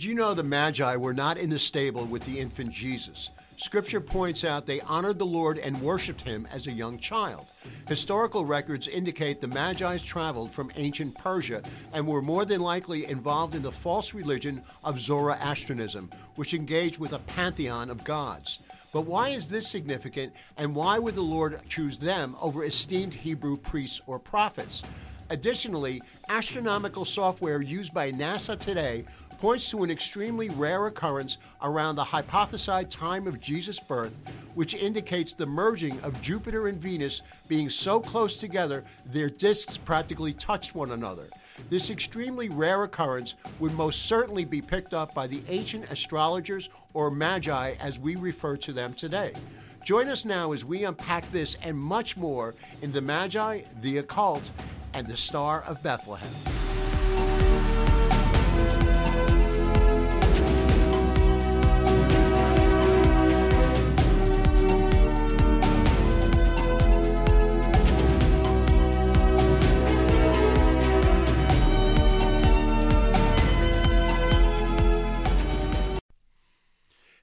Did you know the Magi were not in the stable with the infant Jesus? Scripture points out they honored the Lord and worshiped him as a young child. Historical records indicate the Magi's traveled from ancient Persia and were more than likely involved in the false religion of Zoroastrianism, which engaged with a pantheon of gods. But why is this significant, and why would the Lord choose them over esteemed Hebrew priests or prophets? Additionally, astronomical software used by NASA today points to an extremely rare occurrence around the hypothesized time of Jesus' birth, which indicates the merging of Jupiter and Venus being so close together their disks practically touched one another. This extremely rare occurrence would most certainly be picked up by the ancient astrologers or magi as we refer to them today. Join us now as we unpack this and much more in The Magi, the Occult, and the Star of Bethlehem.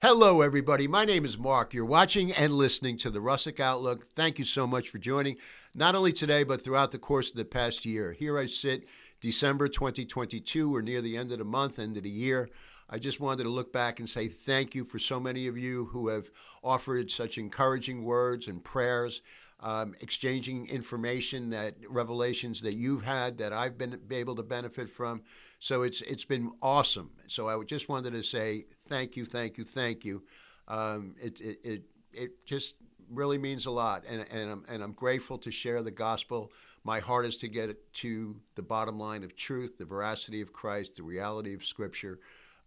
Hello, everybody. My name is Mark. You're watching and listening to the Russick Outlook. Thank you so much for joining, not only today, but throughout the course of the past year. Here I sit, December 2022. We're near the end of the month, end of the year. I just wanted to look back and say thank you for so many of you who have offered such encouraging words and prayers, um, exchanging information that revelations that you've had that I've been able to benefit from. So it's it's been awesome. So I just wanted to say thank you, thank you, thank you. Um, it, it it it just really means a lot, and and I'm and I'm grateful to share the gospel. My heart is to get it to the bottom line of truth, the veracity of Christ, the reality of Scripture,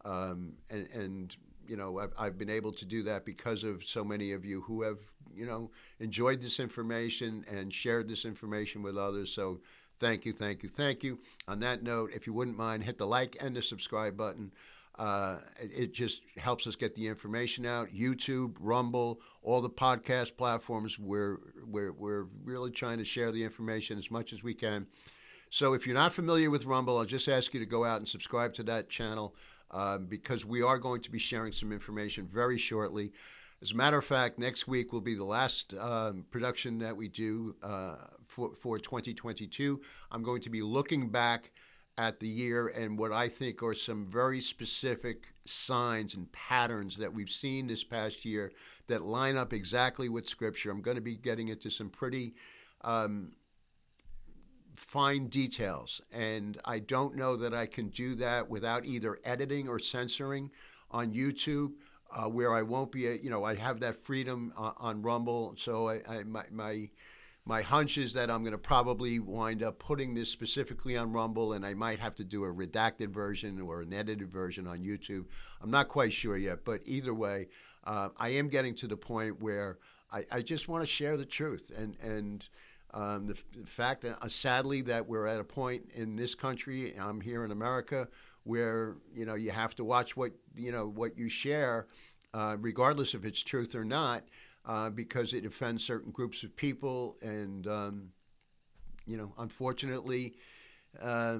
um, and and you know I've, I've been able to do that because of so many of you who have you know enjoyed this information and shared this information with others. So Thank you, thank you, thank you. On that note, if you wouldn't mind, hit the like and the subscribe button. Uh, it, just helps us get the information out. YouTube, Rumble, all the podcast platforms. We're, we're, we're really trying to share the information as much as we can. So if you're not familiar with Rumble, I'll just ask you to go out and subscribe to that channel uh, because we are going to be sharing some information very shortly. As a matter of fact, next week will be the last um, production that we do uh, for, for 2022. I'm going to be looking back at the year and what I think are some very specific signs and patterns that we've seen this past year that line up exactly with Scripture. I'm going to be getting into some pretty um, fine details, and I don't know that I can do that without either editing or censoring on YouTube uh, where I won't be, you know, I have that freedom uh, on Rumble. So I, I, my, my, my hunch is that I'm going to probably wind up putting this specifically on Rumble, and I might have to do a redacted version or an edited version on YouTube. I'm not quite sure yet, but either way, uh, I am getting to the point where I, I just want to share the truth and and. Um, the, the, fact that uh, sadly that we're at a point in this country, I'm here in America, where you know you have to watch what you know what you share, uh, regardless if it's truth or not, uh, because it offends certain groups of people, and um, you know, unfortunately. Uh,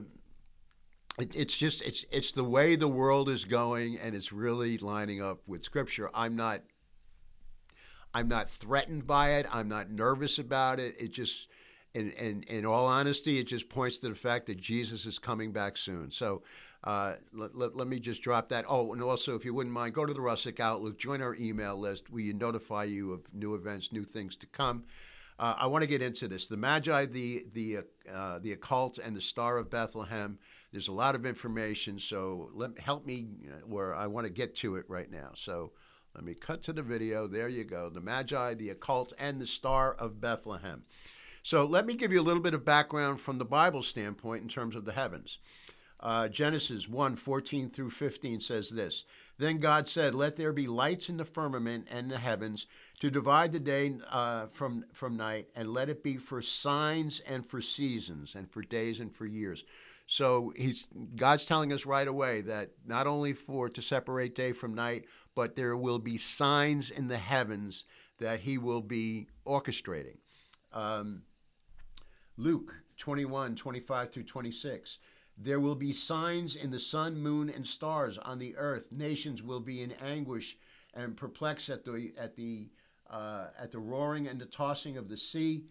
it, it's just it's it's the way the world is going, and it's really lining up with Scripture. I'm not I'm not threatened by it. I'm not nervous about it. It just, in, in, in all honesty, it just points to the fact that Jesus is coming back soon. So uh, let, let, let, me just drop that. Oh, and also, if you wouldn't mind, go to the Russick Outlook, join our email list. We notify you of new events, new things to come. Uh, I want to get into this. The Magi, the the uh, the occult, and the Star of Bethlehem. There's a lot of information, so let help me uh, where I want to get to it right now. So let me cut to the video. There you go. The Magi, the occult, and the Star of Bethlehem. So let me give you a little bit of background from the Bible standpoint in terms of the heavens. Uh, Genesis 1 14 through 15 says this Then God said, Let there be lights in the firmament and the heavens to divide the day uh, from, from night, and let it be for signs and for seasons, and for days and for years. So he's God's telling us right away that not only for to separate day from night, but there will be signs in the heavens that he will be orchestrating. Um, Luke 21, 25 through 26. There will be signs in the sun, moon, and stars on the earth. Nations will be in anguish and perplexed at the at the uh, at the roaring and the tossing of the sea.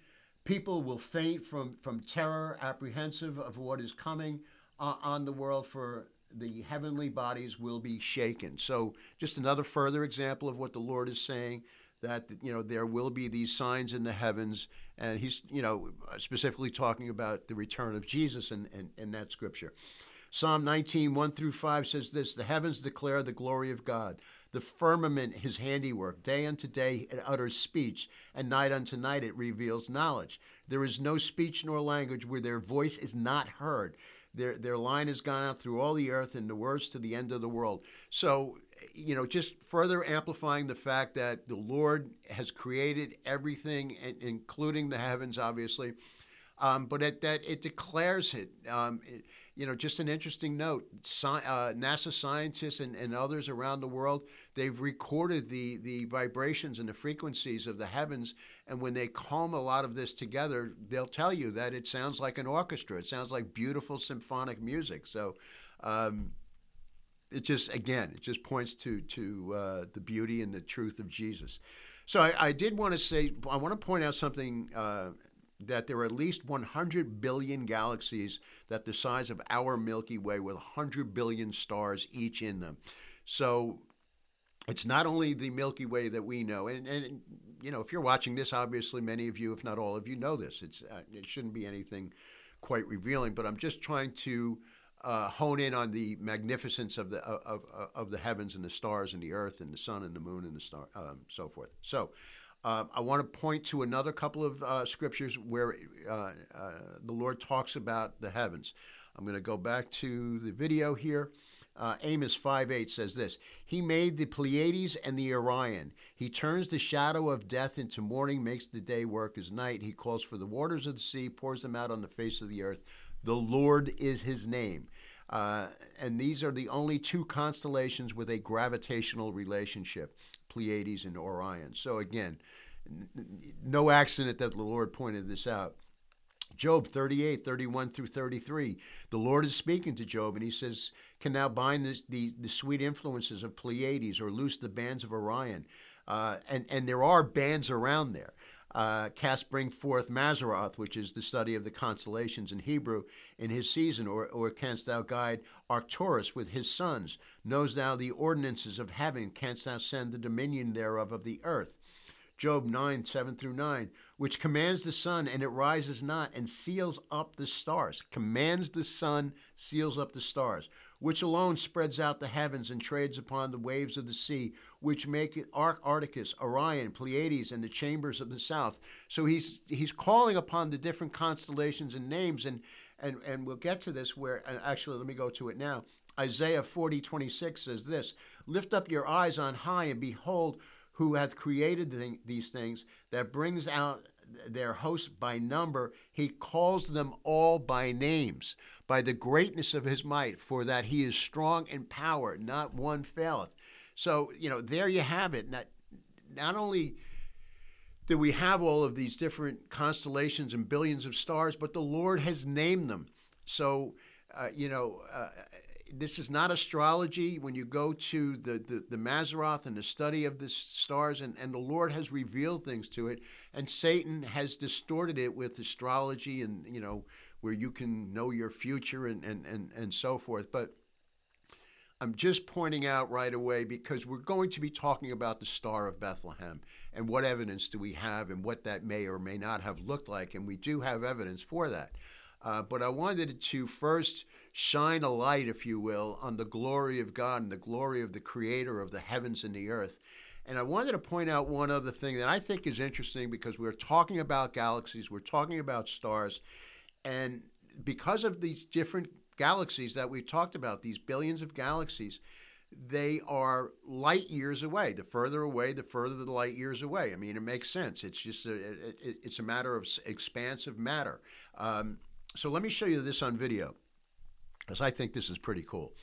People will faint from from terror, apprehensive of what is coming uh, on the world. For the heavenly bodies will be shaken. So, just another further example of what the Lord is saying that you know there will be these signs in the heavens and he's you know specifically talking about the return of jesus in, in, in, that scripture. Psalm 19 1 through 5 says this the heavens declare the glory of god. The firmament his handiwork. Day unto day it utters speech and night unto night it reveals knowledge. There is no speech nor language where their voice is not heard. Their, their line has gone out through all the earth and the words to the end of the world. So you know, just further amplifying the fact that the Lord has created everything, including the heavens, obviously, um, but it, that it declares it, um, it, You know, just an interesting note: Sci- uh, NASA scientists and, and others around the world they've recorded the the vibrations and the frequencies of the heavens, and when they comb a lot of this together, they'll tell you that it sounds like an orchestra. It sounds like beautiful symphonic music. So. Um, it just again it just points to to uh, the beauty and the truth of Jesus. So I, I did want to say I want to point out something uh, that there are at least 100 billion galaxies that the size of our Milky Way with 100 billion stars each in them. So it's not only the Milky Way that we know, and, and you know if you're watching this, obviously many of you, if not all of you, know this. It's uh, it shouldn't be anything quite revealing, but I'm just trying to uh, hone in on the magnificence of the of, of, of, the heavens and the stars and the earth and the sun and the moon and the star um, so forth. So. Uh, I want to point to another couple of uh, scriptures where uh, uh, the Lord talks about the heavens. I'm going to go back to the video here. Uh, Amos 5:8 says this He made the Pleiades and the Orion. He turns the shadow of death into morning, makes the day work as night. He calls for the waters of the sea, pours them out on the face of the earth. The Lord is his name. Uh, and these are the only two constellations with a gravitational relationship Pleiades and Orion. So, again, n- no accident that the Lord pointed this out. Job 38, 31 through 33. The Lord is speaking to Job, and he says, Can thou bind the, the, the sweet influences of Pleiades or loose the bands of Orion? Uh, and, and there are bands around there uh, cast bring forth Mazzaroth, which is the study of the constellations in Hebrew, in his season, or, or canst thou guide Arcturus with his sons? Knows thou the ordinances of heaven? Canst thou send the dominion thereof of the earth? Job 9, 7 through 9, which commands the sun and it rises not, and seals up the stars. Commands the sun, seals up the stars which alone spreads out the heavens and trades upon the waves of the sea, which make it Arcturus, Orion, Pleiades, and the chambers of the south. So he's he's calling upon the different constellations and names, and and and we'll get to this. Where actually, let me go to it now. Isaiah 40, 26 says this Lift up your eyes on high and behold who hath created these things, that brings out their hosts by number, he calls them all by names, by the greatness of his might, for that he is strong in power, not one faileth. So, you know, there you have it. Not, not only do we have all of these different constellations and billions of stars, but the Lord has named them. So, uh, you know, uh, this is not astrology. When you go to the, the, the Mazzaroth and the study of the stars, and, and the Lord has revealed things to it, and Satan has distorted it with astrology and, you know, where you can know your future and, and, and, and so forth. But I'm just pointing out right away because we're going to be talking about the Star of Bethlehem and what evidence do we have and what that may or may not have looked like. And we do have evidence for that. Uh, but I wanted to first shine a light, if you will, on the glory of God and the glory of the Creator of the heavens and the earth. And I wanted to point out one other thing that I think is interesting because we're talking about galaxies, we're talking about stars, and because of these different galaxies that we've talked about, these billions of galaxies, they are light years away. The further away, the further the light years away. I mean, it makes sense. It's just a, it, it's a matter of expansive matter. Um, so let me show you this on video because I think this is pretty cool.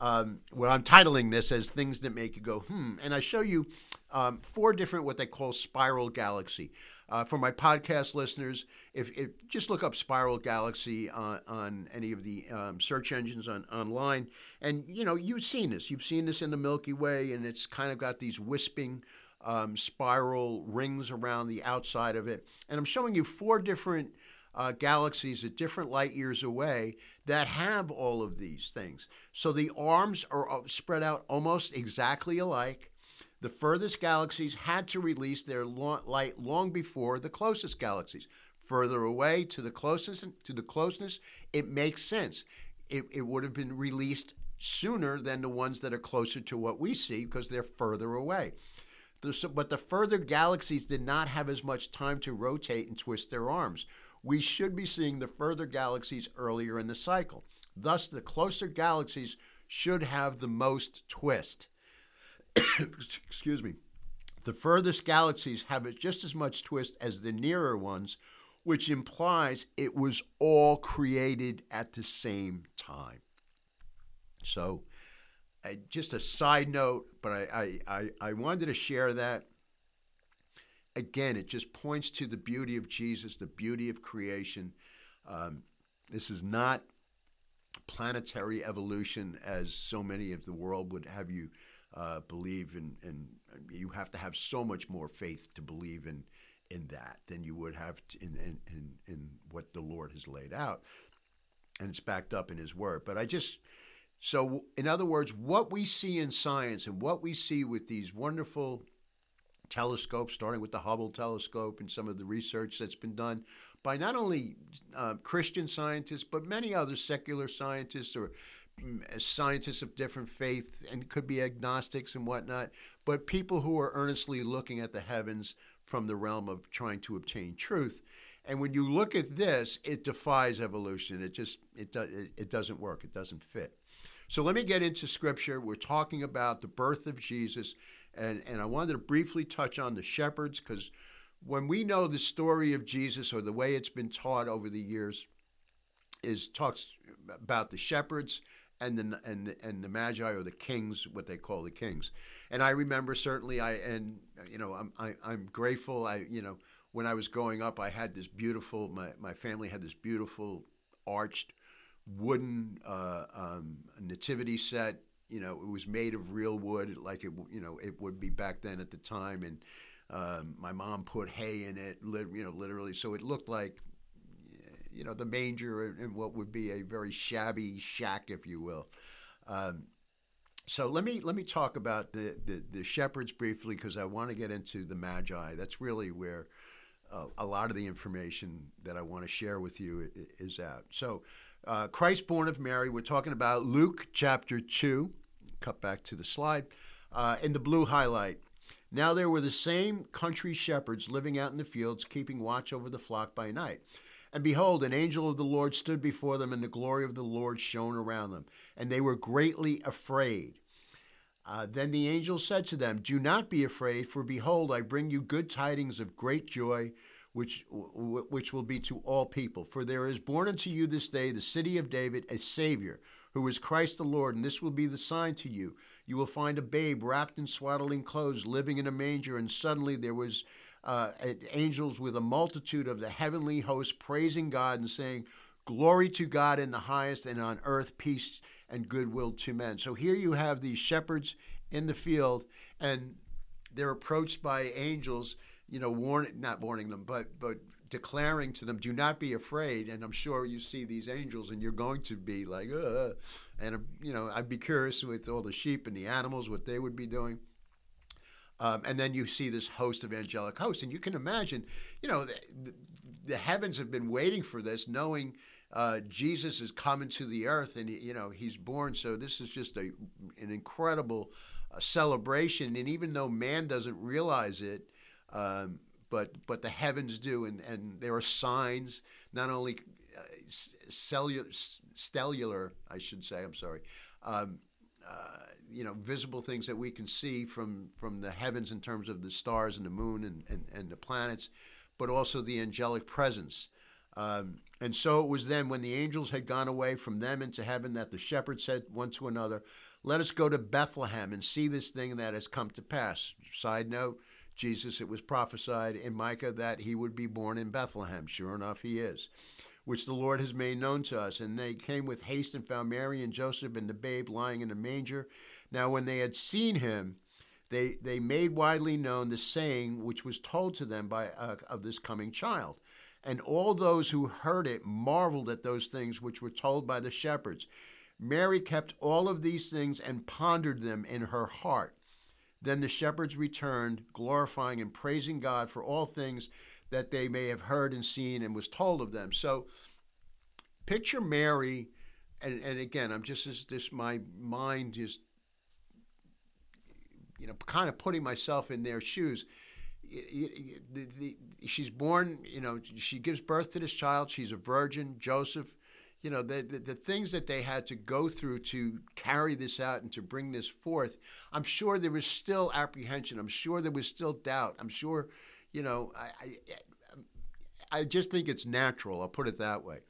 Um, well, I'm titling this as things that make you go hmm, and I show you um, four different what they call spiral galaxy. Uh, for my podcast listeners, if, if, just look up spiral galaxy on, on any of the um, search engines on online, and you know you've seen this. You've seen this in the Milky Way, and it's kind of got these wisping um, spiral rings around the outside of it. And I'm showing you four different uh, galaxies at different light years away that have all of these things. So the arms are uh, spread out almost exactly alike. The furthest galaxies had to release their light long before the closest galaxies. Further away to the closest to the closeness, it makes sense. It, it would have been released sooner than the ones that are closer to what we see because they're further away. But the further galaxies did not have as much time to rotate and twist their arms we should be seeing the further galaxies earlier in the cycle. Thus, the closer galaxies should have the most twist. Excuse me. The furthest galaxies have just as much twist as the nearer ones, which implies it was all created at the same time. So, uh, just a side note, but I, I, I, I wanted to share that again, it just points to the beauty of Jesus, the beauty of creation. Um, this is not planetary evolution as so many of the world would have you uh, believe in, and you have to have so much more faith to believe in in that than you would have in, in, in, in what the Lord has laid out. And it's backed up in His Word. But I just, so in other words, what we see in science and what we see with these wonderful telescopes, starting with the Hubble telescope and some of the research that's been done by not only uh, Christian scientists, but many other secular scientists or mm, scientists of different faith and could be agnostics and whatnot, but people who are earnestly looking at the heavens from the realm of trying to obtain truth. And when you look at this, it defies evolution. It just it, do, it, it doesn't work. It doesn't fit. So let me get into scripture. We're talking about the birth of Jesus and, and I wanted to briefly touch on the shepherds because when we know the story of Jesus or the way it's been taught over the years, is talks about the shepherds and the and and the magi or the kings, what they call the kings. And I remember certainly I and you know I'm I, am i am grateful. I you know when I was growing up, I had this beautiful my my family had this beautiful arched wooden uh, um, nativity set you know, it was made of real wood, like it, you know, it would be back then at the time. And um, my mom put hay in it, you know, literally. So it looked like, you know, the manger in what would be a very shabby shack, if you will. Um, so let me let me talk about the the, the shepherds briefly because I want to get into the magi. That's really where uh, a lot of the information that I want to share with you is at. So, uh, Christ born of Mary. We're talking about Luke chapter two cut back to the slide, uh, in the blue highlight. Now there were the same country shepherds living out in the fields, keeping watch over the flock by night. And behold, an angel of the Lord stood before them, and the glory of the Lord shone around them. And they were greatly afraid. Uh, then the angel said to them, Do not be afraid, for behold, I bring you good tidings of great joy, which, which will be to all people. For there is born unto you this day the city of David a Savior who is Christ the Lord, and this will be the sign to you. You will find a babe wrapped in swaddling clothes, living in a manger. And suddenly there was uh, angels with a multitude of the heavenly host praising God and saying, Glory to God in the highest, and on earth peace and goodwill to men. So here you have these shepherds in the field, and they're approached by angels, you know, warning, not warning them, but but declaring to them, "Do not be afraid." And I'm sure you see these angels, and you're going to be like, Ugh. and you know, I'd be curious with all the sheep and the animals what they would be doing. Um, and then you see this host of angelic hosts, and you can imagine, you know, the, the, the heavens have been waiting for this, knowing uh, Jesus is coming to the earth, and you know he's born. So this is just a an incredible uh, celebration. And even though man doesn't realize it, um, but but the heavens do, and and there are signs not only uh, cellular, stellar, I should say. I'm sorry. Um, uh, you know, visible things that we can see from from the heavens in terms of the stars and the moon and, and, and the planets, but also the angelic presence. Um, and so it was then when the angels had gone away from them into heaven that the shepherds said one to another, Let us go to Bethlehem and see this thing that has come to pass. Side note Jesus, it was prophesied in Micah that he would be born in Bethlehem. Sure enough, he is, which the Lord has made known to us. And they came with haste and found Mary and Joseph and the babe lying in a manger. Now, when they had seen him, they, they made widely known the saying which was told to them by uh, of this coming child. And all those who heard it marveled at those things which were told by the shepherds. Mary kept all of these things and pondered them in her heart. Then the shepherds returned, glorifying and praising God for all things that they may have heard and seen and was told of them. So picture Mary, and, and again, I'm just this my mind just you know, kind of putting myself in their shoes. She's born, you know, she gives birth to this child. She's a virgin. Joseph, you know, the, the, the, things that they had to go through to carry this out and to bring this forth, I'm sure there was still apprehension. I'm sure there was still doubt. I'm sure, you know, I, I, I just think it's natural. I'll put it that way.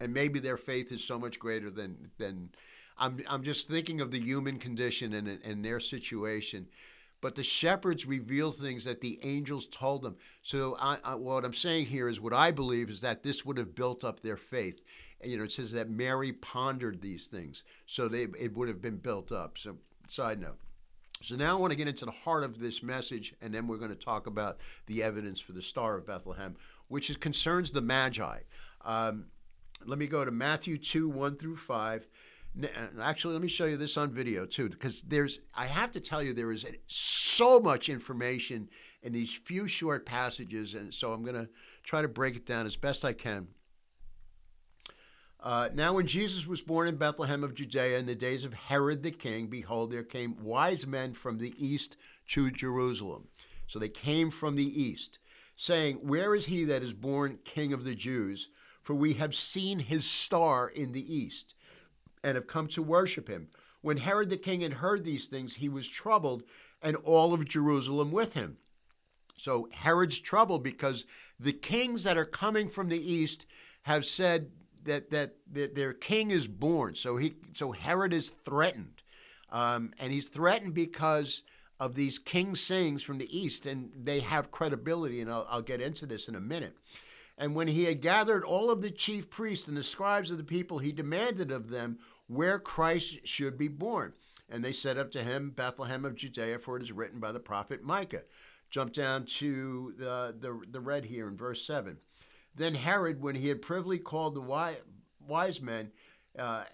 And maybe their faith is so much greater than, than, I'm, I'm just thinking of the human condition and, and their situation. But the shepherds reveal things that the angels told them. So I, I, what I'm saying here is what I believe is that this would have built up their faith. You know, it says that Mary pondered these things, so they, it would have been built up. So side note. So now I want to get into the heart of this message, and then we're going to talk about the evidence for the Star of Bethlehem, which is, concerns the Magi. Um, let me go to Matthew 2 1 through 5. Uh, actually, let me show you this on video too, because there's, I have to tell you, there is so much information in these few short passages, and so I'm going to try to break it down as best I can. Uh, now, when Jesus was born in Bethlehem of Judea in the days of Herod the king, behold, there came wise men from the east to Jerusalem. So they came from the east, saying, Where is he that is born king of the Jews? For we have seen his star in the east and have come to worship him. When Herod the king had heard these things, he was troubled, and all of Jerusalem with him. So Herod's troubled because the kings that are coming from the east have said that that, that their king is born. So he so Herod is threatened, um, and he's threatened because of these king sayings from the east, and they have credibility. And I'll, I'll get into this in a minute. And when he had gathered all of the chief priests and the scribes of the people, he demanded of them where Christ should be born. And they said up to him, Bethlehem of Judea, for it is written by the prophet Micah. Jump down to the, the, the red here in verse 7. Then Herod, when he had privily called the wise, men, uh,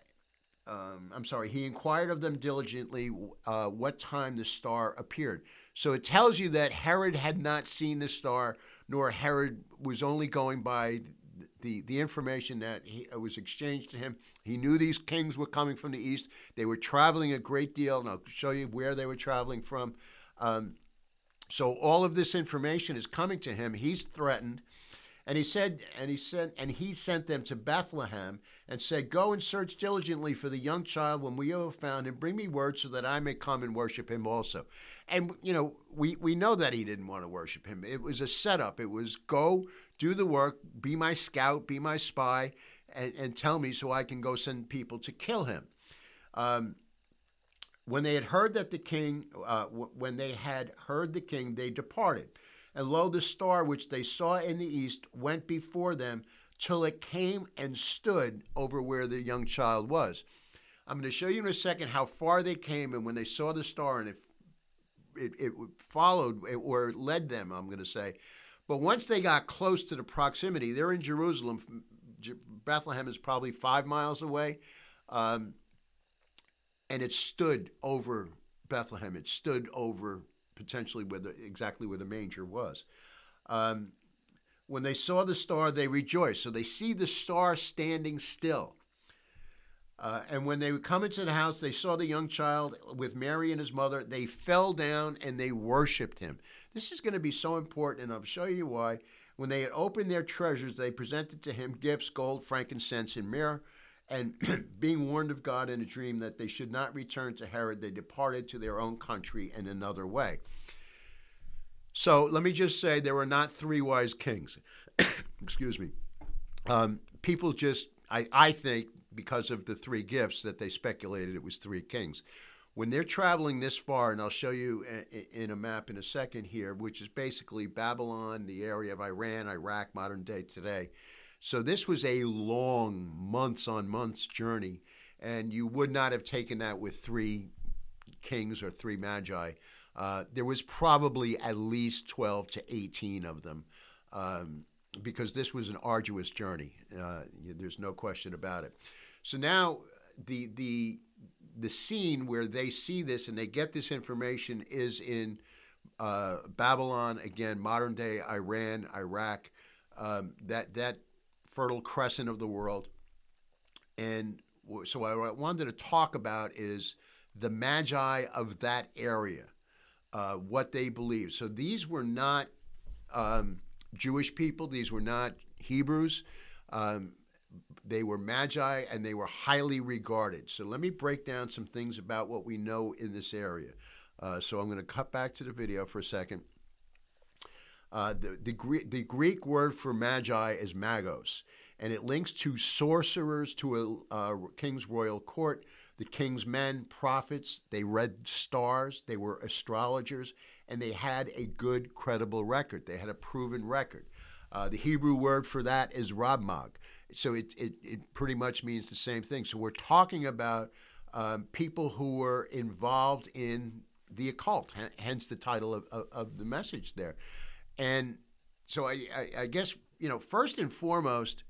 um, I'm sorry, he inquired of them diligently uh, what time the star appeared. So it tells you that Herod had not seen the star nor Herod was only going by the, the information that he, uh, was exchanged to him. He knew these kings were coming from the east. They were traveling a great deal, and I'll show you where they were traveling from. Um, so all of this information is coming to him. He's threatened. And he said, and he sent, and he sent them to Bethlehem and said, Go and search diligently for the young child when we have found him. Bring me word so that I may come and worship him also. And you know, we we know that he didn't want to worship him. It was a setup. It was go do the work, be my scout, be my spy, and, and tell me so I can go send people to kill him. Um, when they had heard that the king, uh, when they had heard the king, they departed. And lo, the star which they saw in the east went before them till it came and stood over where the young child was. I'm going to show you in a second how far they came, and when they saw the star, and it it, it followed or led them. I'm going to say, but once they got close to the proximity, they're in Jerusalem. Bethlehem is probably five miles away, um, and it stood over Bethlehem. It stood over potentially where the, exactly where the manger was. Um, when they saw the star, they rejoiced. So they see the star standing still. Uh, and when they come into the house, they saw the young child with Mary and his mother. They fell down and they worshiped him. This is going to be so important, and I'll show you why. When they had opened their treasures, they presented to him gifts gold, frankincense, and myrrh. And being warned of God in a dream that they should not return to Herod, they departed to their own country in another way. So let me just say there were not three wise kings. Excuse me. Um, people just, I, I think, because of the three gifts, that they speculated it was three kings. when they're traveling this far, and I'll show you in a map in a second here, which is basically Babylon, the area of Iran, Iraq, modern day today. So this was a long, months on months journey, and you would not have taken that with three kings or three magi. Uh, there was probably at least 12 to 18 of them um, because this was an arduous journey. Uh, there's no question about it. So now the the the scene where they see this and they get this information is in uh, Babylon again, modern day Iran, Iraq, um, that that fertile crescent of the world. And so what I wanted to talk about is the magi of that area, uh, what they believe. So these were not um, Jewish people; these were not Hebrews. Um, they were magi and they were highly regarded. So let me break down some things about what we know in this area. Uh, so I'm going to cut back to the video for a second. Uh, the, the, Greek, the Greek word for magi is magos, and it links to sorcerers to a, a king's royal court. The king's men, prophets, they read stars, they were astrologers, and they had a good, credible record. They had a proven record. Uh, the Hebrew word for that is rabmag. So it, it, it pretty much means the same thing. So we're talking about um, people who were involved in the occult, hence the title of, of, of the message there. And so I, I, I guess, you know, first and foremost,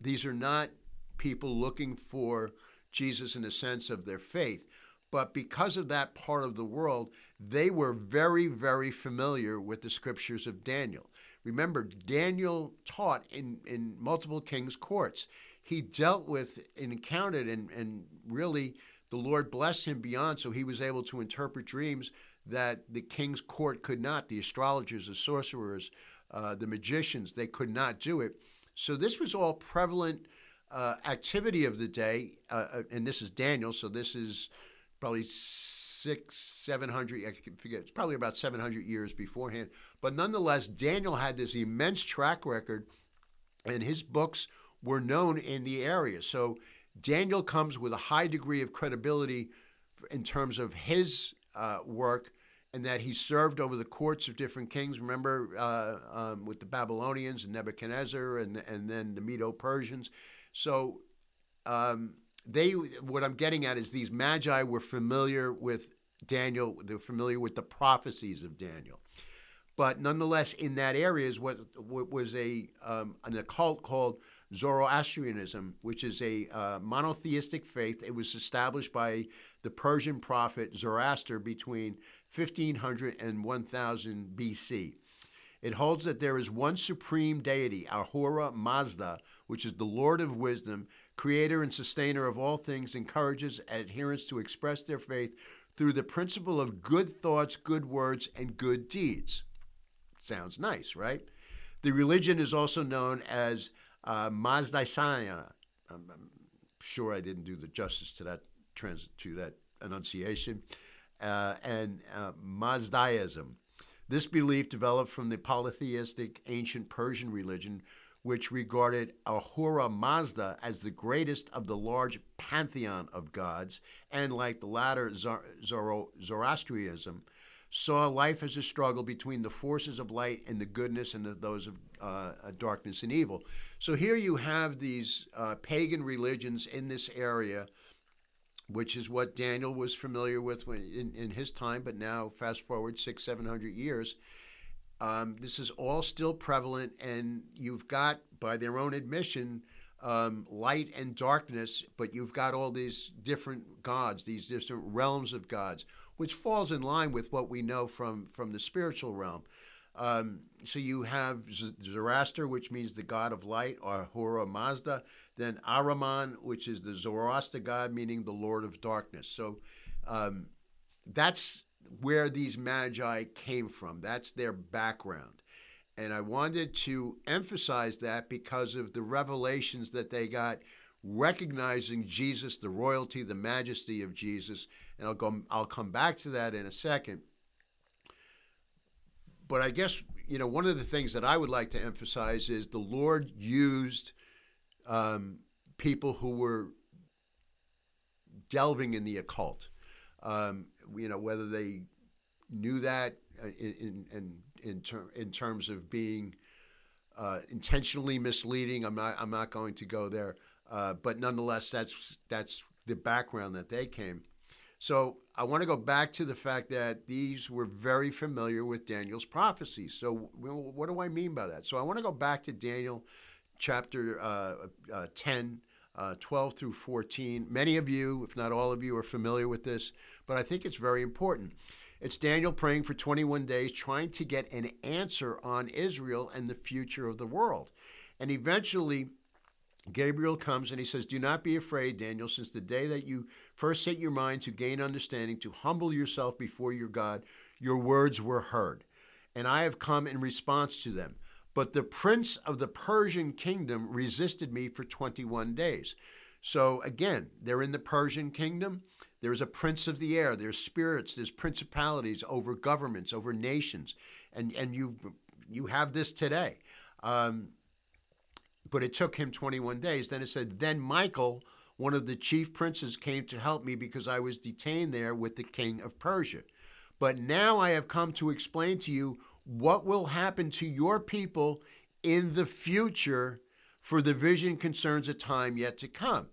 these are not people looking for Jesus in the sense of their faith. But because of that part of the world, they were very, very familiar with the scriptures of Daniel. Remember, Daniel taught in, in multiple kings' courts. He dealt with and encountered, and, and really the Lord blessed him beyond, so he was able to interpret dreams that the king's court could not. The astrologers, the sorcerers, uh, the magicians, they could not do it. So this was all prevalent uh, activity of the day, uh, uh and this is Daniel, so this is probably six, seven hundred. I forget. It's probably about seven hundred years beforehand. But nonetheless, Daniel had this immense track record, and his books were known in the area. So Daniel comes with a high degree of credibility in terms of his uh, work, and that he served over the courts of different kings. Remember, uh, um, with the Babylonians and Nebuchadnezzar, and and then the Medo-Persians. So. Um, they what I'm getting at is these magi were familiar with Daniel, they're familiar with the prophecies of Daniel. But nonetheless, in that area is what, what was a um, an occult called Zoroastrianism, which is a uh, monotheistic faith. It was established by the Persian prophet Zoroaster between 1500 and 1000 BC. It holds that there is one supreme deity, Ahura Mazda, which is the Lord of wisdom, creator and sustainer of all things, encourages adherents to express their faith through the principle of good thoughts, good words, and good deeds. Sounds nice, right? The religion is also known as uh, Mazdaisana. I'm, I'm, sure I didn't do the justice to that trans- to that enunciation. Uh, and uh, Mazdaism. This belief developed from the polytheistic ancient Persian religion, which regarded Ahura Mazda as the greatest of the large pantheon of gods, and like the latter Zoroastrianism, saw life as a struggle between the forces of light and the goodness and the, those of uh, darkness and evil. So here you have these uh, pagan religions in this area, which is what Daniel was familiar with when, in, in his time, but now fast forward six, seven hundred years. Um, this is all still prevalent, and you've got, by their own admission, um, light and darkness, but you've got all these different gods, these different realms of gods, which falls in line with what we know from, from the spiritual realm. Um, so you have Zoroaster, which means the god of light, or Ahura Mazda, then Ahriman, which is the Zoroaster god, meaning the lord of darkness. So um, that's where these magi came from. That's their background. And I wanted to emphasize that because of the revelations that they got recognizing Jesus, the royalty, the majesty of Jesus. And I'll go I'll come back to that in a second. But I guess, you know, one of the things that I would like to emphasize is the Lord used um, people who were delving in the occult. Um, you know, whether they knew that uh, in in in, ter- in terms of being uh, intentionally misleading. I'm not I'm not going to go there, uh, but nonetheless, that's that's the background that they came. So I want to go back to the fact that these were very familiar with Daniel's prophecies. So what do I mean by that? So I want to go back to Daniel chapter uh, uh, 10, uh, 12 through 14. Many of you, if not all of you, are familiar with this, but I think it's very important. It's Daniel praying for 21 days, trying to get an answer on Israel and the future of the world. And eventually, Gabriel comes and he says, Do not be afraid, Daniel, since the day that you first set your mind to gain understanding, to humble yourself before your God, your words were heard. And I have come in response to them. But the prince of the Persian kingdom resisted me for 21 days. So again, they're in the Persian kingdom. There's a prince of the air. There's spirits. There's principalities over governments, over nations, and and you you have this today. Um, but it took him 21 days. Then it said, then Michael, one of the chief princes, came to help me because I was detained there with the king of Persia. But now I have come to explain to you what will happen to your people in the future, for the vision concerns a time yet to come.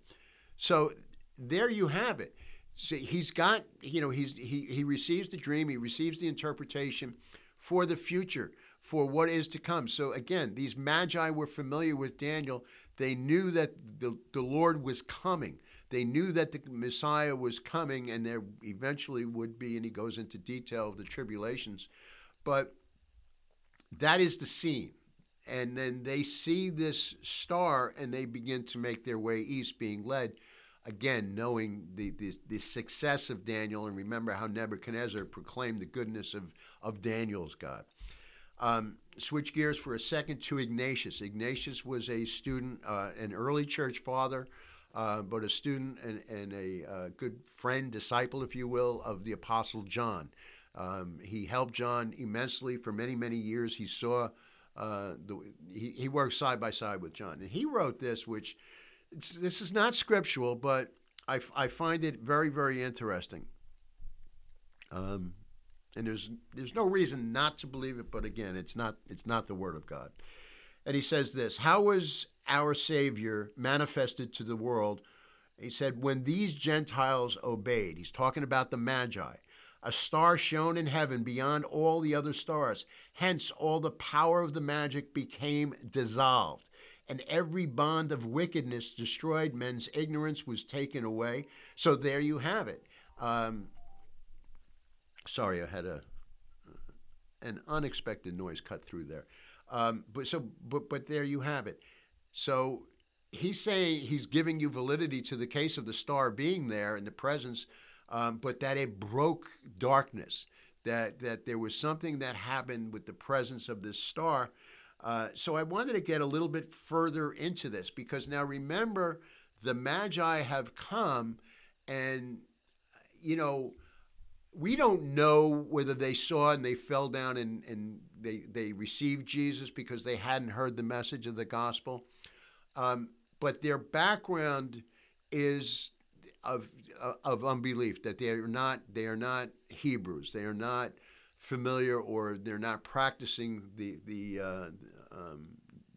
So there you have it. So he's got, you know, he's he he receives the dream, he receives the interpretation for the future, for what is to come. So again, these magi were familiar with Daniel. They knew that the, the Lord was coming. They knew that the Messiah was coming and there eventually would be, and he goes into detail of the tribulations. But that is the scene. And then they see this star and they begin to make their way east, being led again, knowing the, the, the, success of Daniel, and remember how Nebuchadnezzar proclaimed the goodness of, of Daniel's God. Um, switch gears for a second to Ignatius. Ignatius was a student, uh, an early church father, uh, but a student and, and a uh, good friend, disciple, if you will, of the Apostle John. Um, he helped John immensely for many, many years. He saw, uh, the, he, he worked side by side with John. And he wrote this, which this is not scriptural, but I, I find it very, very interesting. Um, and there's there's no reason not to believe it, but again, it's not it's not the word of God. And he says this: How was our Savior manifested to the world? He said, when these Gentiles obeyed. He's talking about the Magi. A star shone in heaven beyond all the other stars. Hence, all the power of the magic became dissolved and every bond of wickedness destroyed. Men's ignorance was taken away. So there you have it. Um, sorry, I had a an unexpected noise cut through there. Um, but so, but but there you have it. So he's saying he's giving you validity to the case of the star being there in the presence, um, but that it broke darkness. That that there was something that happened with the presence of this star uh, so I wanted to get a little bit further into this because now remember, the Magi have come and, you know, we don't know whether they saw and they fell down and, and they, they received Jesus because they hadn't heard the message of the gospel. Um, but their background is of, of unbelief, that they are not, they are not Hebrews. They are not familiar or they're not practicing the the uh, um,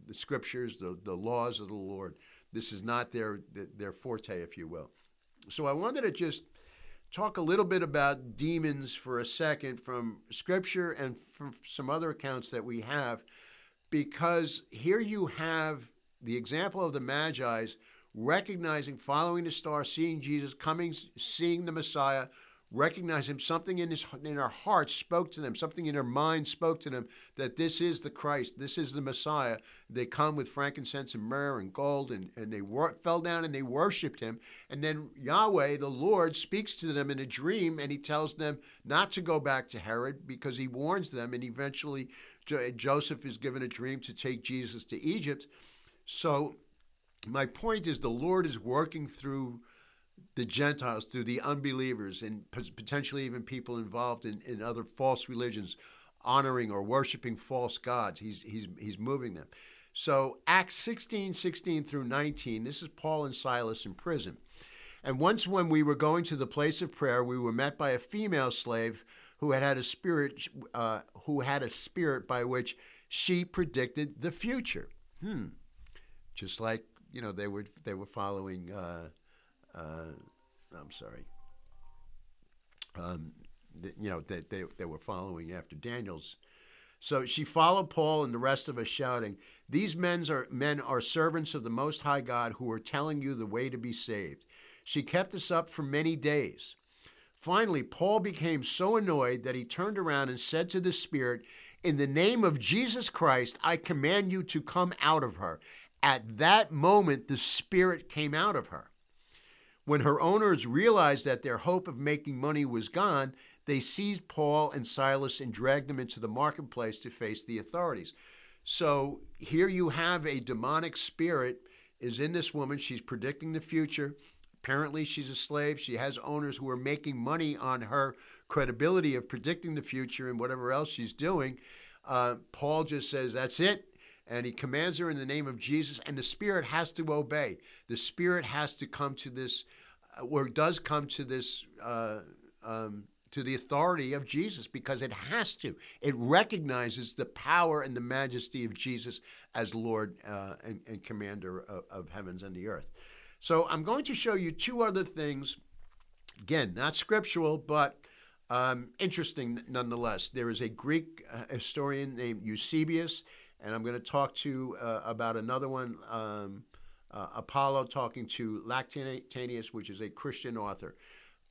the scriptures, the the laws of the Lord. This is not their their forte, if you will. So I wanted to just talk a little bit about demons for a second from scripture and from some other accounts that we have, because here you have the example of the Magi's recognizing, following the star, seeing Jesus, coming, seeing the Messiah, recognize him. Something in his in our hearts spoke to them. Something in their mind spoke to them that this is the Christ. This is the Messiah. They come with frankincense and myrrh and gold, and and they wor- fell down and they worshipped him. And then Yahweh, the Lord, speaks to them in a dream, and he tells them not to go back to Herod because he warns them. And eventually, jo- Joseph is given a dream to take Jesus to Egypt. So. My point is, the Lord is working through the Gentiles, through the unbelievers, and potentially even people involved in, in other false religions, honoring or worshiping false gods. He's, he's, he's moving them. So, Acts 16, 16 through 19, this is Paul and Silas in prison. And once, when we were going to the place of prayer, we were met by a female slave who had had a spirit, uh, who had a spirit by which she predicted the future. Hmm. Just like you know, they were they were following. Uh, uh, I'm sorry. Um, you know, they, they, they were following after Daniel's. So she followed Paul and the rest of us, shouting, These men are, men are servants of the Most High God who are telling you the way to be saved. She kept us up for many days. Finally, Paul became so annoyed that he turned around and said to the Spirit, In the name of Jesus Christ, I command you to come out of her. At that moment, the Spirit came out of her. When her owners realized that their hope of making money was gone, they seized Paul and Silas and dragged them into the marketplace to face the authorities. So here you have a demonic spirit is in this woman. She's predicting the future. Apparently, she's a slave. She has owners who are making money on her credibility of predicting the future and whatever else she's doing. Uh, Paul just says, That's it. And he commands her in the name of Jesus, and the Spirit has to obey. The Spirit has to come to this, or does come to this uh, um, to the authority of Jesus because it has to. It recognizes the power and the majesty of Jesus as Lord uh, and, and, commander of, of, heavens and the earth. So I'm going to show you two other things. Again, not scriptural, but um, interesting nonetheless. There is a Greek uh, historian named Eusebius, and I'm going to talk to uh, about another one. Um, uh, Apollo talking to Lactantius, which is a Christian author.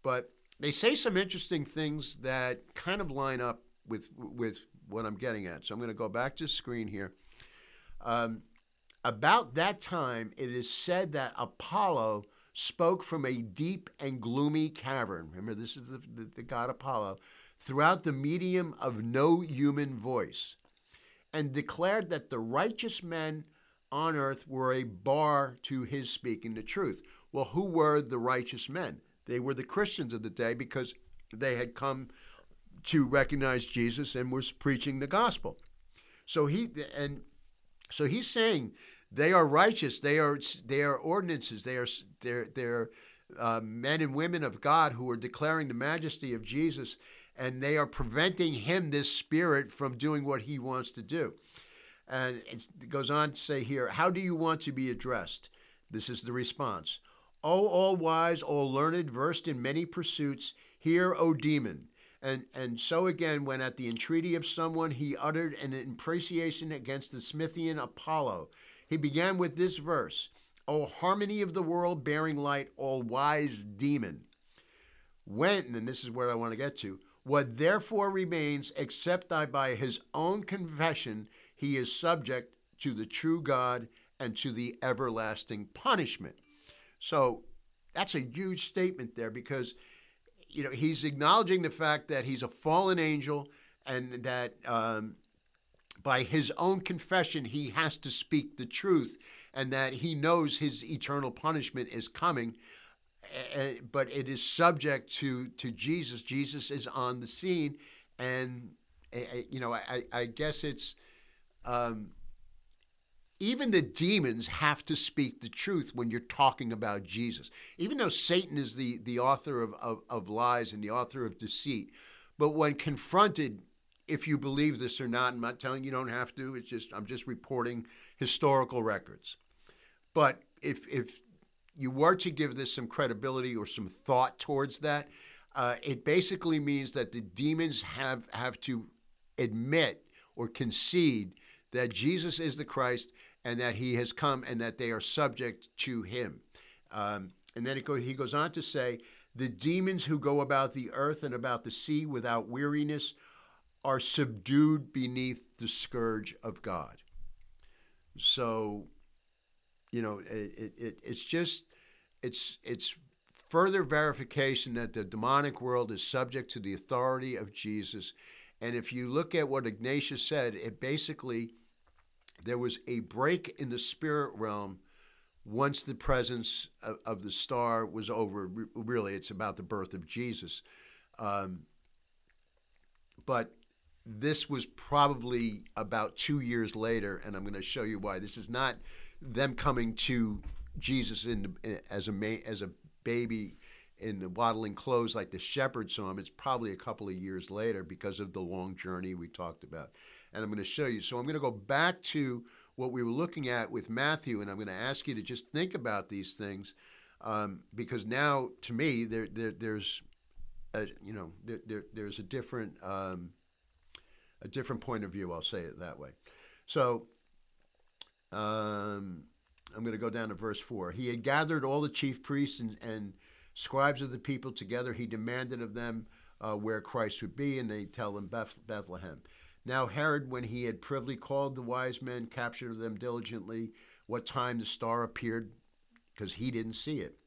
But they say some interesting things that kind of line up with with what I'm getting at. So I'm going to go back to the screen here. Um, about that time, it is said that Apollo spoke from a deep and gloomy cavern. Remember, this is the, the, the god Apollo, throughout the medium of no human voice, and declared that the righteous men on earth were a bar to his speaking the truth. Well, who were the righteous men? They were the Christians of the day because they had come to recognize Jesus and was preaching the gospel. So he and so he's saying they are righteous. They are they are ordinances. They are they're they're uh, men and women of God who are declaring the majesty of Jesus, and they are preventing him, this spirit, from doing what he wants to do. And it goes on to say here, how do you want to be addressed? This is the response. O all wise, all learned, versed in many pursuits, hear, O demon. And, and so again, when at the entreaty of someone he uttered an imprecation against the Sminthian Apollo, he began with this verse O harmony of the world bearing light, all wise demon. When, and this is where I want to get to, what therefore remains, except that by his own confession he is subject to the true God and to the everlasting punishment. So that's a huge statement there because you know he's acknowledging the fact that he's a fallen angel and that um, by his own confession he has to speak the truth and that he knows his eternal punishment is coming but it is subject to to jesus jesus is on the scene and you know i, I guess it's um, even the demons have to speak the truth when you're talking about Jesus. Even though Satan is the, the author of, of, of lies and the author of deceit, but when confronted, if you believe this or not, I'm not telling you, don't have to, it's just I'm just reporting historical records. But if if you were to give this some credibility or some thought towards that, uh, it basically means that the demons have have to admit or concede that Jesus is the Christ and that he has come and that they are subject to him. Um, and then go, he goes on to say, The demons who go about the earth and about the sea without weariness are subdued beneath the scourge of God. So, you know, it, it, it's just, it's, it's further verification that the demonic world is subject to the authority of Jesus. And if you look at what Ignatius said, it basically there was a break in the spirit realm once the presence of, of the star was over. Really, it's about the birth of Jesus. Um, but this was probably about two years later, and I'm going to show you why. This is not them coming to Jesus in, as a as a baby in the waddling clothes like the shepherd saw him, it's probably a couple of years later because of the long journey we talked about. And I'm going to show you. So I'm going to go back to what we were looking at with Matthew, and I'm going to ask you to just think about these things um, because now, to me, there, there there's a, you know there, there, there's a different um, a different point of view. I'll say it that way. So um, I'm going to go down to verse four. He had gathered all the chief priests and, and scribes of the people together. He demanded of them uh, where Christ would be, and they tell him Beth- Bethlehem. Now Herod, when he had privily called the wise men, captured them diligently. What time the star appeared, because he didn't see it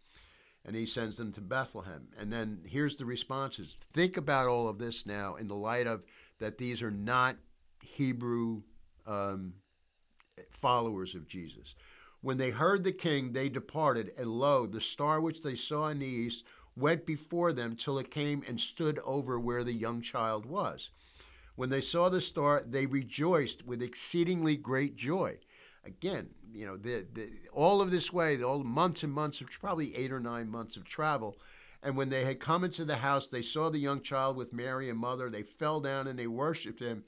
and he sends them to Bethlehem. And then here's the responses. Think about all of this now in the light of that these are not Hebrew um, followers of Jesus. When they heard the king, they departed, and lo, the star which they saw in the east went before them till it came and stood over where the young child was. When they saw the star, they rejoiced with exceedingly great joy. Again, you know, the, the, all of this way, all months and months of probably eight or nine months of travel. And when they had come into the house, they saw the young child with Mary and mother. They fell down and they worshipped him.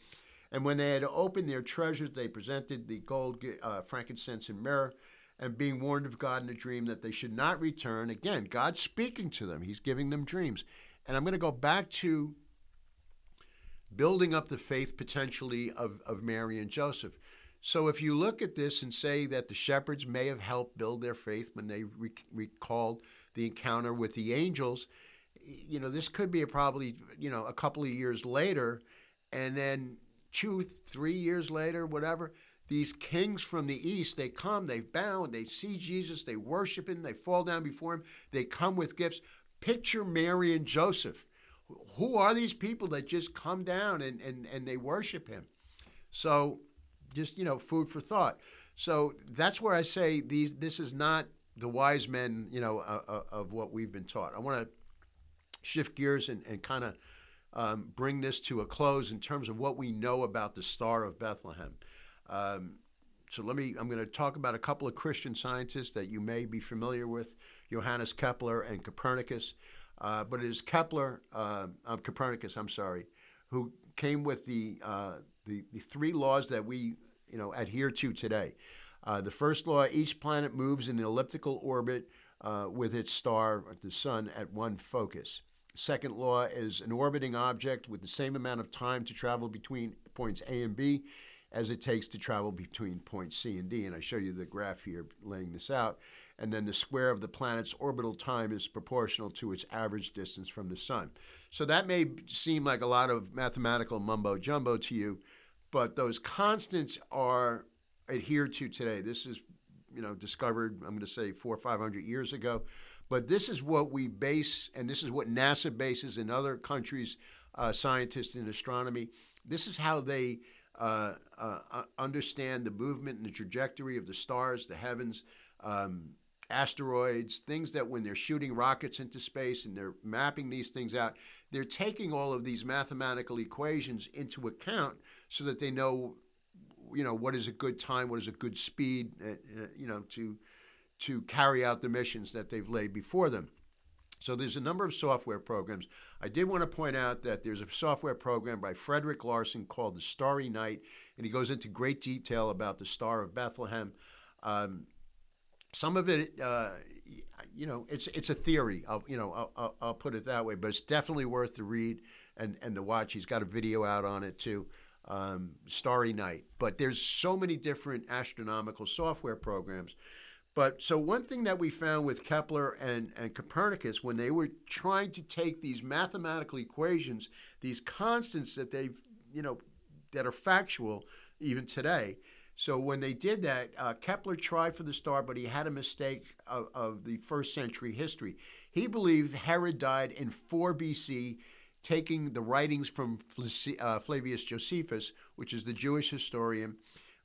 And when they had opened their treasures, they presented the gold, uh, frankincense, and myrrh. And being warned of God in a dream that they should not return, again, God's speaking to them. He's giving them dreams. And I'm going to go back to building up the faith potentially of, of Mary and Joseph. So if you look at this and say that the shepherds may have helped build their faith when they re- recalled the encounter with the angels, you know, this could be probably, you know, a couple of years later, and then two, three years later, whatever, these kings from the east, they come, they bow, they see Jesus, they worship him, they fall down before him, they come with gifts. Picture Mary and Joseph. Who are these people that just come down and, and, and they worship him? So just you know food for thought. So that's where I say these. This is not the wise men, you know, uh, uh, of what we've been taught. I want to shift gears and, and kind of um, bring this to a close in terms of what we know about the Star of Bethlehem. Um, so let me. I'm going to talk about a couple of Christian scientists that you may be familiar with: Johannes Kepler and Copernicus. Uh, but it is Kepler, uh, Copernicus. I'm sorry, who came with the uh, the, the three laws that we you know adhere to today. Uh, the first law: each planet moves in an elliptical orbit uh, with its star, the sun, at one focus. Second law is an orbiting object with the same amount of time to travel between points A and B as it takes to travel between points C and D. And I show you the graph here laying this out. And then the square of the planet's orbital time is proportional to its average distance from the sun. So that may seem like a lot of mathematical mumbo jumbo to you, but those constants are adhered to today. This is, you know, discovered, I'm going to say four or 500 years ago. But this is what we base, and this is what NASA bases in other countries, uh, scientists in astronomy. This is how they uh, uh, understand the movement and the trajectory of the stars, the heavens, um, asteroids, things that when they're shooting rockets into space and they're mapping these things out, they're taking all of these mathematical equations into account so that they know, you know, what is a good time, what is a good speed, uh, you know, to to carry out the missions that they've laid before them. So there's a number of software programs. I did want to point out that there's a software program by Frederick Larson called the Starry Night, and he goes into great detail about the Star of Bethlehem. Um, some of it, uh, you know, it's it's a theory. I'll, you know, I'll, I'll, put it that way, but it's definitely worth to read and and to watch. He's got a video out on it too um, Starry Night. But there's so many different astronomical software programs. But so one thing that we found with Kepler and, and Copernicus, when they were trying to take these mathematical equations, these constants that they've, you know, that are factual even today. So when they did that, uh, Kepler tried for the star, but he had a mistake of, of the first century history. He believed Herod died in 4 BC taking the writings from uh, Flavius Josephus, which is the Jewish historian.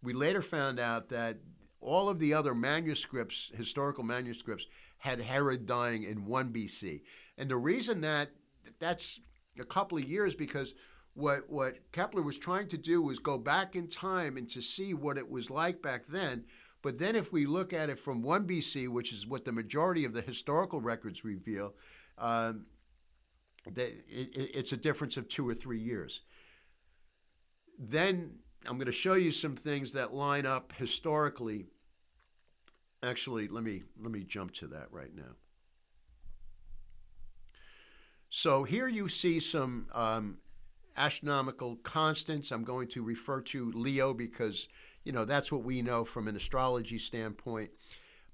We later found out that all of the other manuscripts, historical manuscripts, had Herod dying in 1 BC. And the reason that that's a couple of years because what what Kepler was trying to do was go back in time and to see what it was like back then. But then if we look at it from 1 BC, which is what the majority of the historical records reveal, um, that it, it's a difference of two or three years. Then I'm going to show you some things that line up historically. Actually, let me let me jump to that right now. So here you see some um, astronomical constants. I'm going to refer to Leo because you know that's what we know from an astrology standpoint.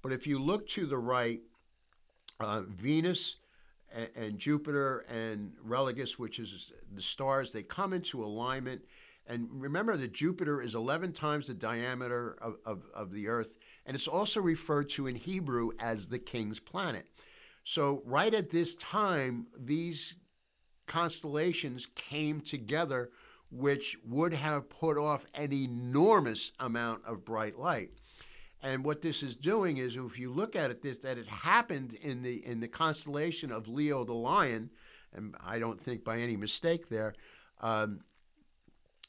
But if you look to the right, uh, Venus and, and, Jupiter and Regilis, which is the stars, they come into alignment. And remember that Jupiter is 11 times the diameter of, of, of the Earth, and it's also referred to in Hebrew as the king's planet. So, right at this time, these constellations came together, which would have put off an enormous amount of bright light. And what this is doing is, if you look at it, this that it happened in the in the constellation of Leo the Lion, and I don't think by any mistake there. Um,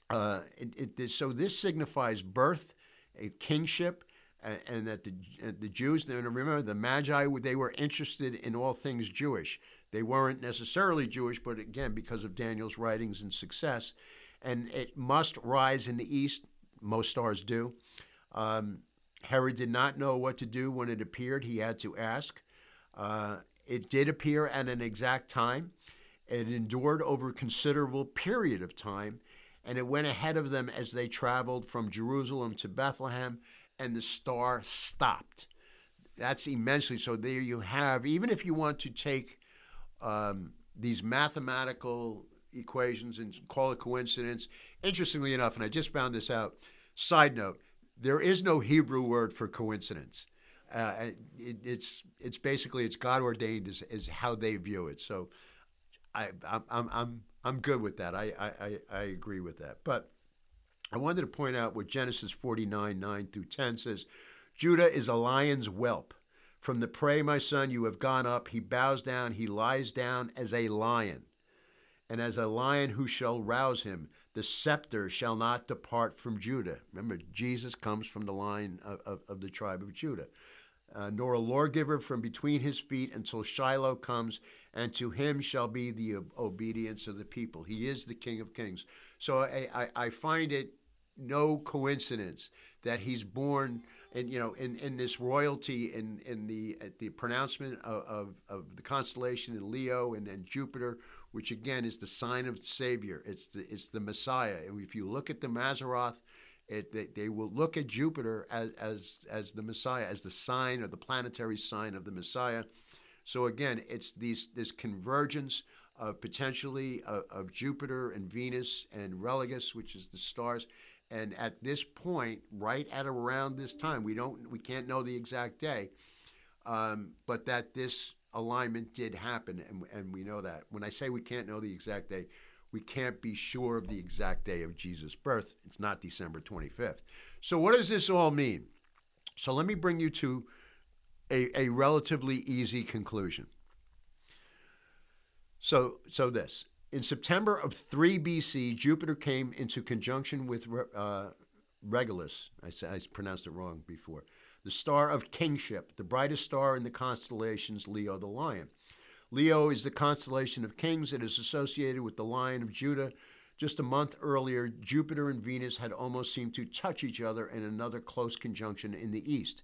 uh, it, so this signifies birth, a kingship, and, and that the the Jews. And remember, the Magi they were interested in all things Jewish. They weren't necessarily Jewish, but again, because of Daniel's writings and success, and it must rise in the east. Most stars do. Um, Herod did not know what to do when it appeared. He had to ask. Uh, it did appear at an exact time. It endured over a considerable period of time, and it went ahead of them as they traveled from Jerusalem to Bethlehem and the star stopped. That's immensely so. There you have, even if you want to take um, these mathematical equations and call it coincidence, interestingly enough, and I just found this out, side note, there is no Hebrew word for coincidence. Uh, it, it's it's basically it's God ordained is, is how they view it. So I I'm I'm I'm good with that. I, I I agree with that. But I wanted to point out what Genesis 49, 9 through 10 says Judah is a lion's whelp. From the prey, my son, you have gone up. He bows down, he lies down as a lion. And as a lion who shall rouse him, the scepter shall not depart from Judah. Remember, Jesus comes from the line of, of, of the tribe of Judah. Uh, nor a lawgiver from between his feet until Shiloh comes, and to him shall be the obedience of the people. He is the King of Kings. So I, I, I find it no coincidence that he's born and you know in, in this royalty in, in the uh, the pronouncement of, of, of, the constellation in Leo and, and Jupiter, which again is the sign of the Savior. It's the it's the Messiah. And if you look at the Mazzaroth, it, they, they will look at Jupiter as, as as the Messiah, as the sign or the planetary sign of the Messiah. So again, it's these this convergence of potentially of, of Jupiter and Venus and Regilis, which is the stars and at this point, right at around this time, we don't, we can't know the exact day, um, but that this alignment did happen, and, and we know that. When I say we can't know the exact day, we can't be sure of the exact day of Jesus' birth. It's not December 25th. So, what does this all mean? So, let me bring you to a, a relatively easy conclusion. So, so this in September of 3 BC, Jupiter came into conjunction with uh, Regulus. I, I pronounced it wrong before. The star of kingship, the brightest star in the constellations, Leo the Lion. Leo is the constellation of kings. It is associated with the Lion of Judah. Just a month earlier, Jupiter and Venus had almost seemed to touch each other in another close conjunction in the east.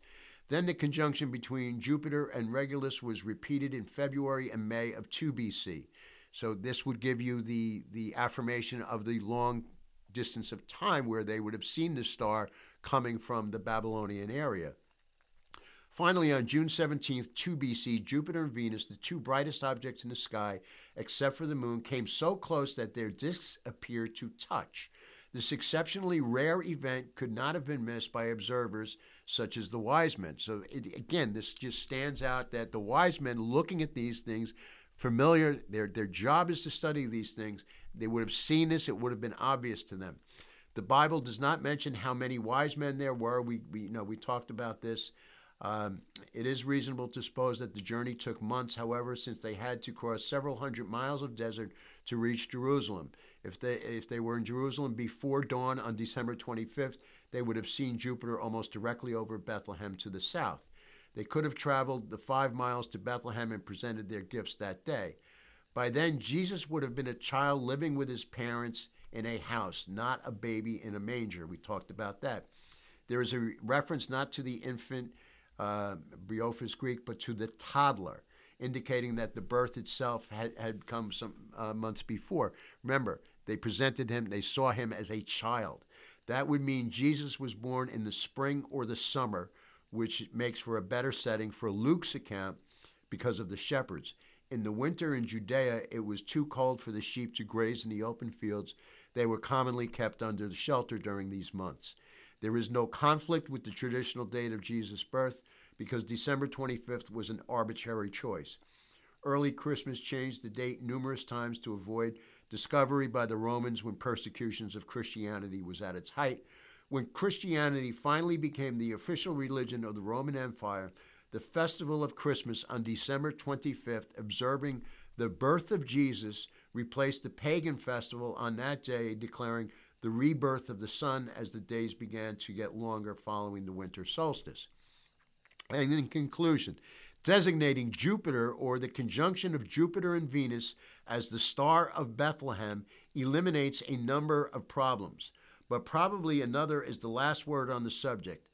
Then the conjunction between Jupiter and Regulus was repeated in February and May of 2 BC. So this would give you the the affirmation of the long distance of time where they would have seen the star coming from the Babylonian area. Finally, on June 17th, 2 BC, Jupiter and Venus, the two brightest objects in the sky, except for the moon, came so close that their disks appeared to touch. This exceptionally rare event could not have been missed by observers such as the wise men. So, it, again, this just stands out that the wise men looking at these things familiar. Their, their job is to study these things. They would have seen this, it would have been obvious to them. The Bible does not mention how many wise men there were. We, we, you know, we talked about this. Um, it is reasonable to suppose that the journey took months, however, since they had to cross several hundred miles of desert to reach Jerusalem. If they, if they were in Jerusalem before dawn on December 25th, they would have seen Jupiter almost directly over Bethlehem to the south. They could have traveled the five miles to Bethlehem and presented their gifts that day. By then, Jesus would have been a child living with his parents in a house, not a baby in a manger. We talked about that. There is a reference not to the infant uh, brephos Greek, but to the toddler, indicating that the birth itself had, had come some uh, months before. Remember, they presented him, they saw him as a child. That would mean Jesus was born in the spring or the summer, which makes for a better setting for Luke's account because of the shepherds. In the winter in Judea, it was too cold for the sheep to graze in the open fields. They were commonly kept under the shelter during these months. There is no conflict with the traditional date of Jesus' birth because December 25th was an arbitrary choice. Early Christmas changed the date numerous times to avoid discovery by the Romans when persecutions of Christianity was at its height. When Christianity finally became the official religion of the Roman Empire, the festival of Christmas on December 25th, observing the birth of Jesus, replaced the pagan festival on that day, declaring the rebirth of the sun as the days began to get longer following the winter solstice. And in conclusion, designating Jupiter or the conjunction of Jupiter and Venus as the star of Bethlehem eliminates a number of problems. But probably another is the last word on the subject.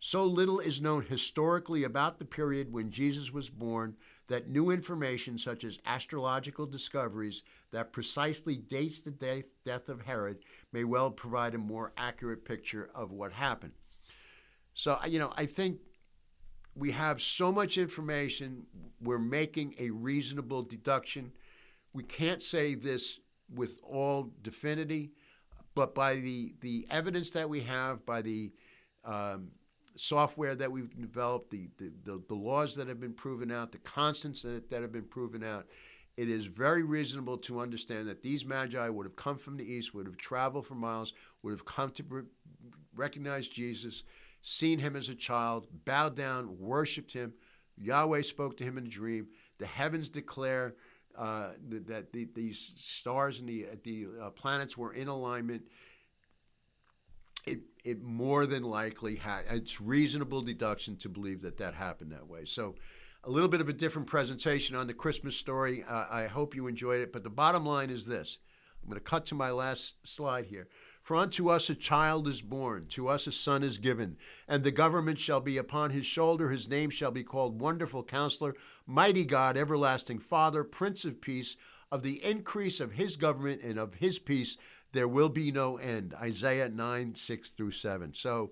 So little is known historically about the period when Jesus was born that new information, such as astrological discoveries that precisely dates the death, of Herod, may well provide a more accurate picture of what happened. So, you know, I think we have so much information, we're making a reasonable deduction. We can't say this with all definity, but by the, the evidence that we have, by the um, software that we've developed, the, the, the, the, laws that have been proven out, the constants that, that have been proven out, it is very reasonable to understand that these magi would have come from the east, would have traveled for miles, would have come to recognize Jesus, seen him as a child, bowed down, worshiped him. Yahweh spoke to him in a dream. The heavens declare uh, that the, these stars and the, the uh, planets were in alignment it, it more than likely had. It's reasonable deduction to believe that that happened that way. So, a little bit of a different presentation on the Christmas story. Uh, I hope you enjoyed it. But the bottom line is this I'm going to cut to my last slide here. For unto us a child is born, to us a son is given, and the government shall be upon his shoulder. His name shall be called Wonderful Counselor, Mighty God, Everlasting Father, Prince of Peace. Of the increase of his government and of his peace, there will be no end. Isaiah 9, 6 through 7. So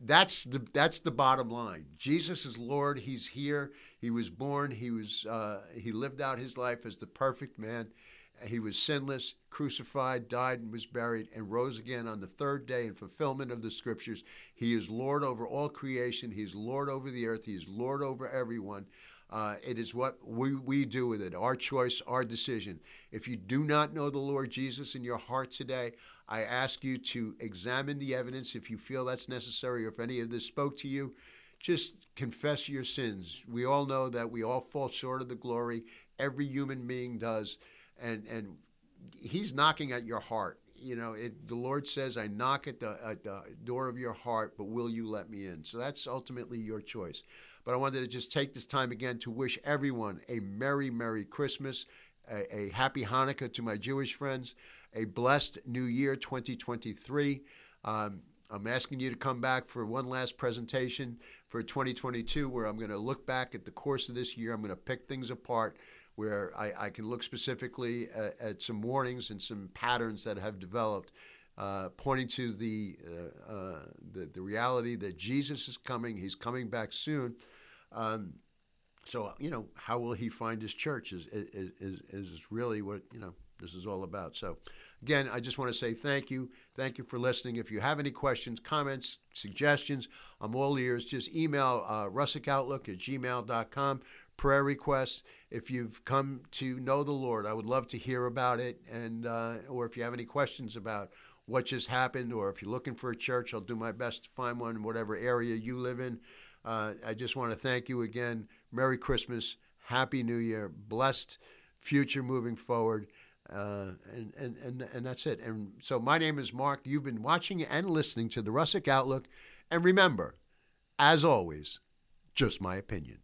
that's the that's the bottom line. Jesus is Lord. He's here. He was born. He was uh, he lived out his life as the perfect man. He was sinless, crucified, died, and was buried, and rose again on the third day in fulfillment of the scriptures. He is Lord over all creation. He's Lord over the earth. He is Lord over everyone. Uh, it is what we, we do with it, our choice, our decision. If you do not know the Lord Jesus in your heart today, I ask you to examine the evidence if you feel that's necessary or if any of this spoke to you. Just confess your sins. We all know that we all fall short of the glory. Every human being does. And, and He's knocking at your heart. You know, it, the Lord says, I knock at the, at the door of your heart, but will you let me in? So that's ultimately your choice. But I wanted to just take this time again to wish everyone a Merry, Merry Christmas, a, a Happy Hanukkah to my Jewish friends, a blessed New Year 2023. Um, I'm asking you to come back for one last presentation for 2022 where I'm going to look back at the course of this year. I'm going to pick things apart where I, I can look specifically at, at, some warnings and some patterns that have developed uh, pointing to the, uh, uh, the, the reality that Jesus is coming. He's coming back soon. Um, so you know, how will he find his church? Is, is is is really what you know this is all about. So, again, I just want to say thank you. Thank you for listening. If you have any questions, comments, suggestions, I'm all ears. Just email uh, russickoutlook at gmail.com. Prayer requests. If you've come to know the Lord, I would love to hear about it. And uh, or if you have any questions about what just happened, or if you're looking for a church, I'll do my best to find one in whatever area you live in. Uh, I just want to thank you again. Merry Christmas, Happy New Year, blessed future moving forward. Uh, and, and, and, and that's it. And so my name is Mark. You've been watching and listening to the Russick Outlook. And remember, as always, just my opinion.